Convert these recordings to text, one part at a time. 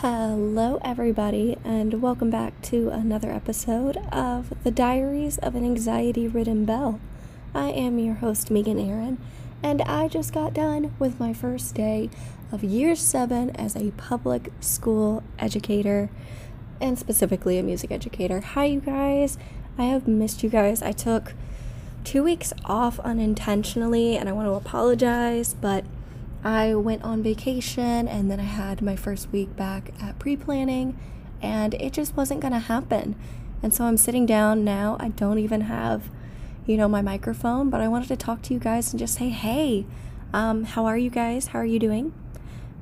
Hello, everybody, and welcome back to another episode of The Diaries of an Anxiety Ridden Belle. I am your host, Meegan Erin, and I just got done with my first day of year seven as a public school educator and specifically a music educator. Hi, you guys. I have missed you guys. I took two weeks off unintentionally, and I want to apologize, but I went on vacation and then I had my first week back at pre planning, and it just wasn't going to happen. And so I'm sitting down now. I don't even have, you know, my microphone, but I wanted to talk to you guys and just say, hey, um, how are you guys? How are you doing?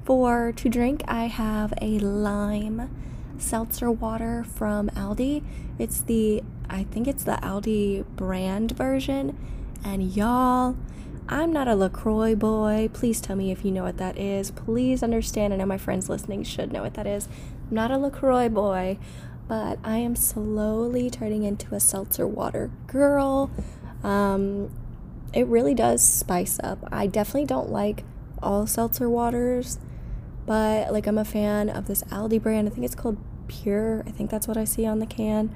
For to drink, I have a lime seltzer water from Aldi. It's the, I think it's the Aldi brand version. And y'all, I'm not a LaCroix boy. Please tell me if you know what that is. Please understand. I know my friends listening should know what that is. I'm not a LaCroix boy, but I am slowly turning into a seltzer water girl. Um, it really does spice up. I definitely don't like all seltzer waters, but like I'm a fan of this Aldi brand. I think it's called Pure. I think that's what I see on the can.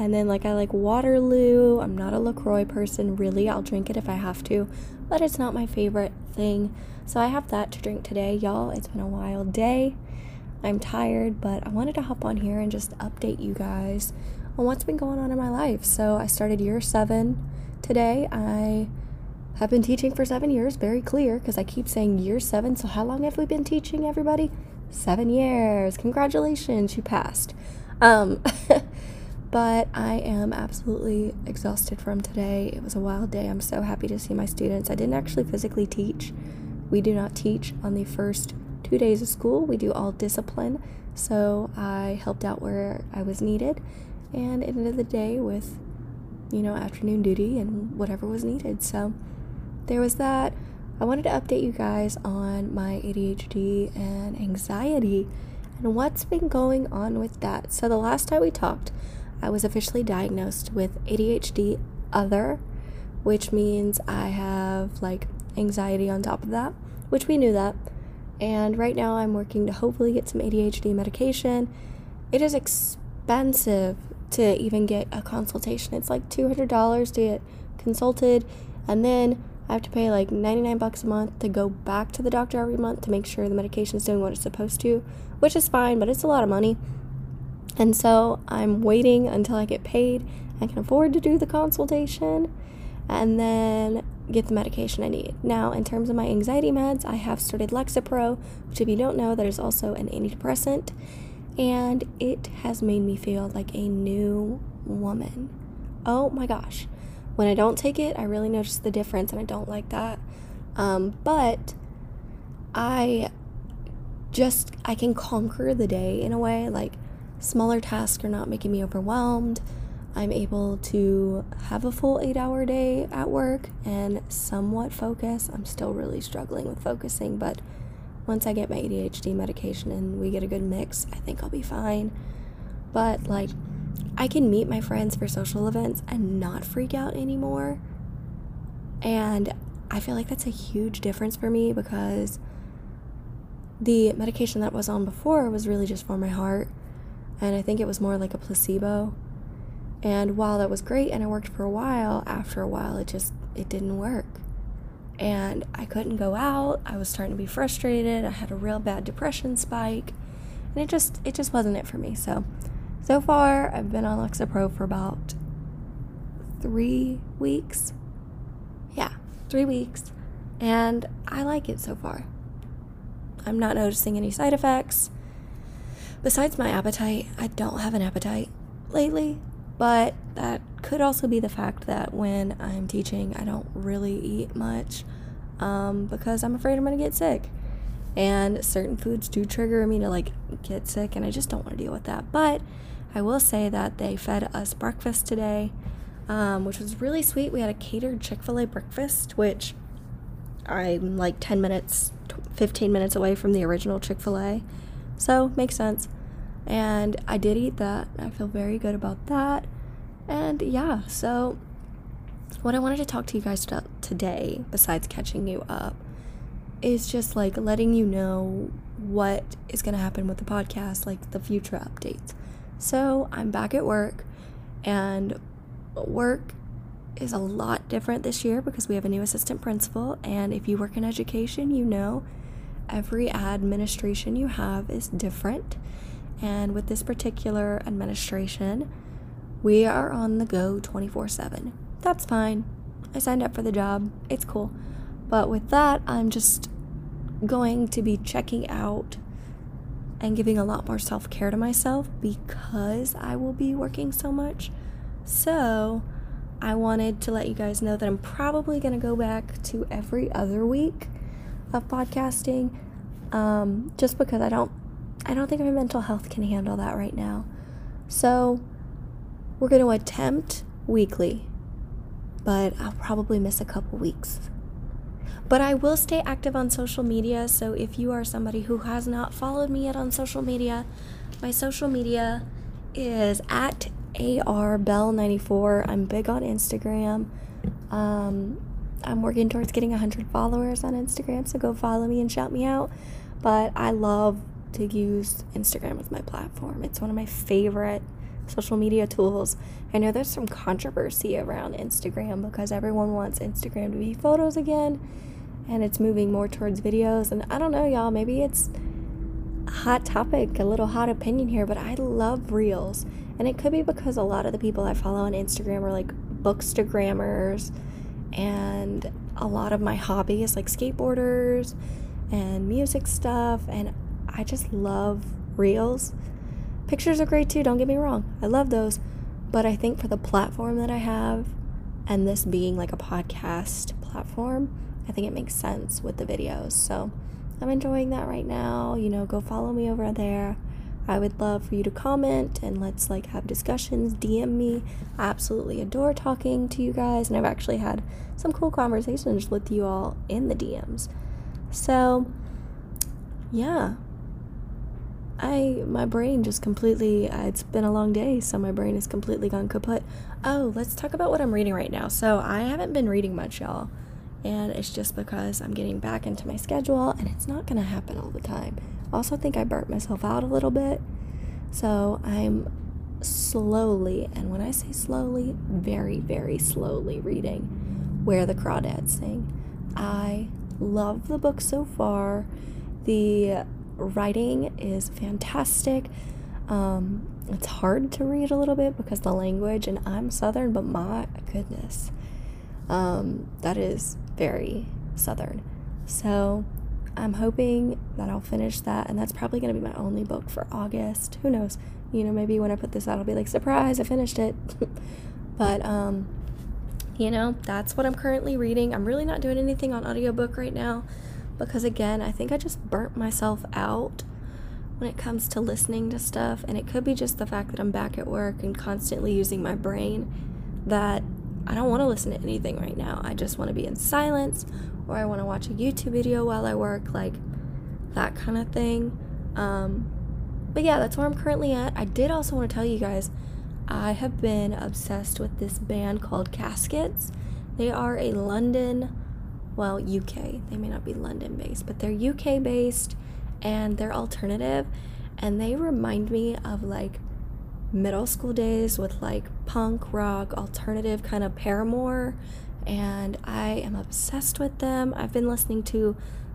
And then, like, I like Waterloo. I'm not a LaCroix person, really. I'll drink it if I have to, but it's not my favorite thing. So I have that to drink today, y'all. It's been a wild day. I'm tired, but I wanted to hop on here and just update you guys on what's been going on in my life. So I started year seven today. I have been teaching for seven years, very clear, because I keep saying year seven. So how long have we been teaching, everybody? Seven years. Congratulations, you passed. Um, but I am absolutely exhausted from today. It was a wild day. I'm so happy to see my students. I didn't actually physically teach. We do not teach on the first two days of school, we do all discipline. So I helped out where I was needed and ended the day with, you know, afternoon duty and whatever was needed. So there was that. I wanted to update you guys on my ADHD and anxiety and what's been going on with that. So, the last time we talked, I was officially diagnosed with ADHD other, which means I have like anxiety on top of that, which we knew that. And right now, I'm working to hopefully get some ADHD medication. It is expensive to even get a consultation, it's like $200 to get consulted, and then I have to pay like 99 bucks a month to go back to the doctor every month to make sure the medication is doing what it's supposed to, which is fine, but it's a lot of money. And so I'm waiting until I get paid and can afford to do the consultation and then get the medication I need. Now, in terms of my anxiety meds, I have started Lexapro, which, if you don't know, that is also an antidepressant, and it has made me feel like a new woman. Oh my gosh when I don't take it, I really notice the difference and I don't like that. Um, but I just, I can conquer the day in a way. Like, smaller tasks are not making me overwhelmed. I'm able to have a full eight hour day at work and somewhat focus. I'm still really struggling with focusing, but once I get my ADHD medication and we get a good mix, I think I'll be fine. But, like, I can meet my friends for social events and not freak out anymore. And I feel like that's a huge difference for me because the medication that was on before was really just for my heart. And I think it was more like a placebo. And while that was great and it worked for a while, after a while it just it didn't work. And I couldn't go out. I was starting to be frustrated. I had a real bad depression spike. And it just it just wasn't it for me. So so far, I've been on Lexapro for about three weeks. Yeah, three weeks. And I like it so far. I'm not noticing any side effects. Besides my appetite, I don't have an appetite lately, but that could also be the fact that when I'm teaching, I don't really eat much um, because I'm afraid I'm to get sick. And certain foods do trigger me to like get sick, and I just don't want to deal with that. But I will say that they fed us breakfast today, um, which was really sweet. We had a catered Chick fil A breakfast, which I'm like 10 minutes, 15 minutes away from the original Chick fil A. So, makes sense. And I did eat that. I feel very good about that. And yeah, so what I wanted to talk to you guys about today, besides catching you up, is just like letting you know what is going to happen with the podcast, like the future updates. So I'm back at work, and work is a lot different this year because we have a new assistant principal. And if you work in education, you know every administration you have is different. And with this particular administration, we are on the go 24 7. That's fine. I signed up for the job. It's cool. But with that, I'm just going to be checking out and giving a lot more self care to myself because I will be working so much. So, I wanted to let you guys know that I'm probably going to go back to every other week of podcasting um, just because I don't I don't think my mental health can handle that right now. So, we're going to attempt weekly, but I'll probably miss a couple weeks. But I will stay active on social media, so if you are somebody who has not followed me yet on social media, my social media is at arbell94. I'm big on Instagram. Um, I'm working towards getting 100 followers on Instagram, so go follow me and shout me out. But I love to use Instagram as my platform. It's one of my favorite social media tools. I know there's some controversy around Instagram because everyone wants Instagram to be photos again and it's moving more towards videos. And I don't know, y'all, maybe it's a hot topic, a little hot opinion here, but I love reels. And it could be because a lot of the people I follow on Instagram are like bookstagrammers and a lot of my hobbies like skateboarders and music stuff and I just love reels Pictures are great too, don't get me wrong. I love those. But I think for the platform that I have, and this being like a podcast platform, I think it makes sense with the videos. So I'm enjoying that right now. You know, go follow me over there. I would love for you to comment and let's like have discussions, DM me. I absolutely adore talking to you guys, and I've actually had some cool conversations with you all in the DMs. So, yeah, I my brain just completely uh, it's been a long day, so my brain is completely gone kaput. Oh, let's talk about what I'm reading right now. So, I haven't been reading much, y'all. And it's just because I'm getting back into my schedule and it's not going to happen all the time. Also think I burnt myself out a little bit. So, I'm slowly, and when I say slowly, very very slowly reading Where the Crawdads Sing. I love the book so far. The writing is fantastic. Um, it's hard to read a little bit because the language, and I'm Southern, but my goodness, um, that is very Southern. So I'm hoping that I'll finish that, and that's probably going to be my only book for August. Who knows? You know, maybe when I put this out, I'll be like, surprise, I finished it. but, um, you know, that's what I'm currently reading. I'm really not doing anything on audiobook right now because again, I think I just burnt myself out when it comes to listening to stuff. And it could be just the fact that I'm back at work and constantly using my brain that I don't want to listen to anything right now. I just want to be in silence or I want to watch a YouTube video while I work, like that kind of thing. Um, but yeah, that's where I'm currently at. I did also want to tell you guys I have been obsessed with this band called Caskets. They are a London well, UK. They may not be London based, but they're UK based and they're alternative. And they remind me of like middle school days with like punk rock, alternative kind of Paramore. And I am obsessed with them. I've been listening to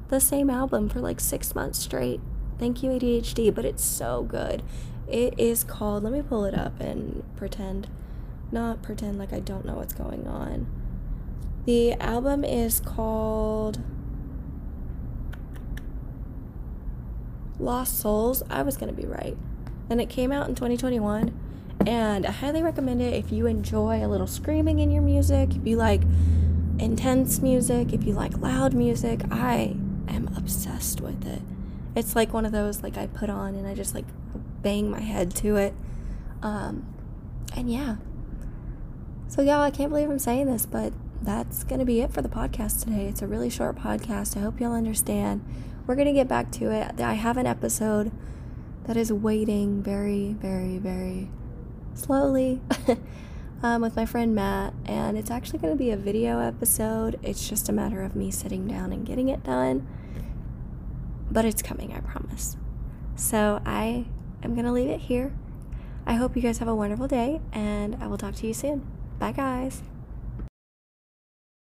the same album for like six months straight. Thank you, ADHD, but it's so good. It is called, let me pull it up and pretend, not pretend like I don't know what's going on. The album is called Lost Souls. I was going to be right. And it came out in 2021. And I highly recommend it if you enjoy a little screaming in your music, if you like intense music, if you like loud music. I am obsessed with it. It's like one of those like I put on and I just like bang my head to it. Um, and yeah. So y'all, I can't believe I'm saying this, but that's going to be it for the podcast today. It's a really short podcast. I hope you'll understand. We're going to get back to it. I have an episode that is waiting very, very, very slowly um, with my friend Matt, and it's actually going to be a video episode. It's just a matter of me sitting down and getting it done. but it's coming, I promise. So I am going to leave it here. I hope you guys have a wonderful day, and I will talk to you soon. Bye, guys.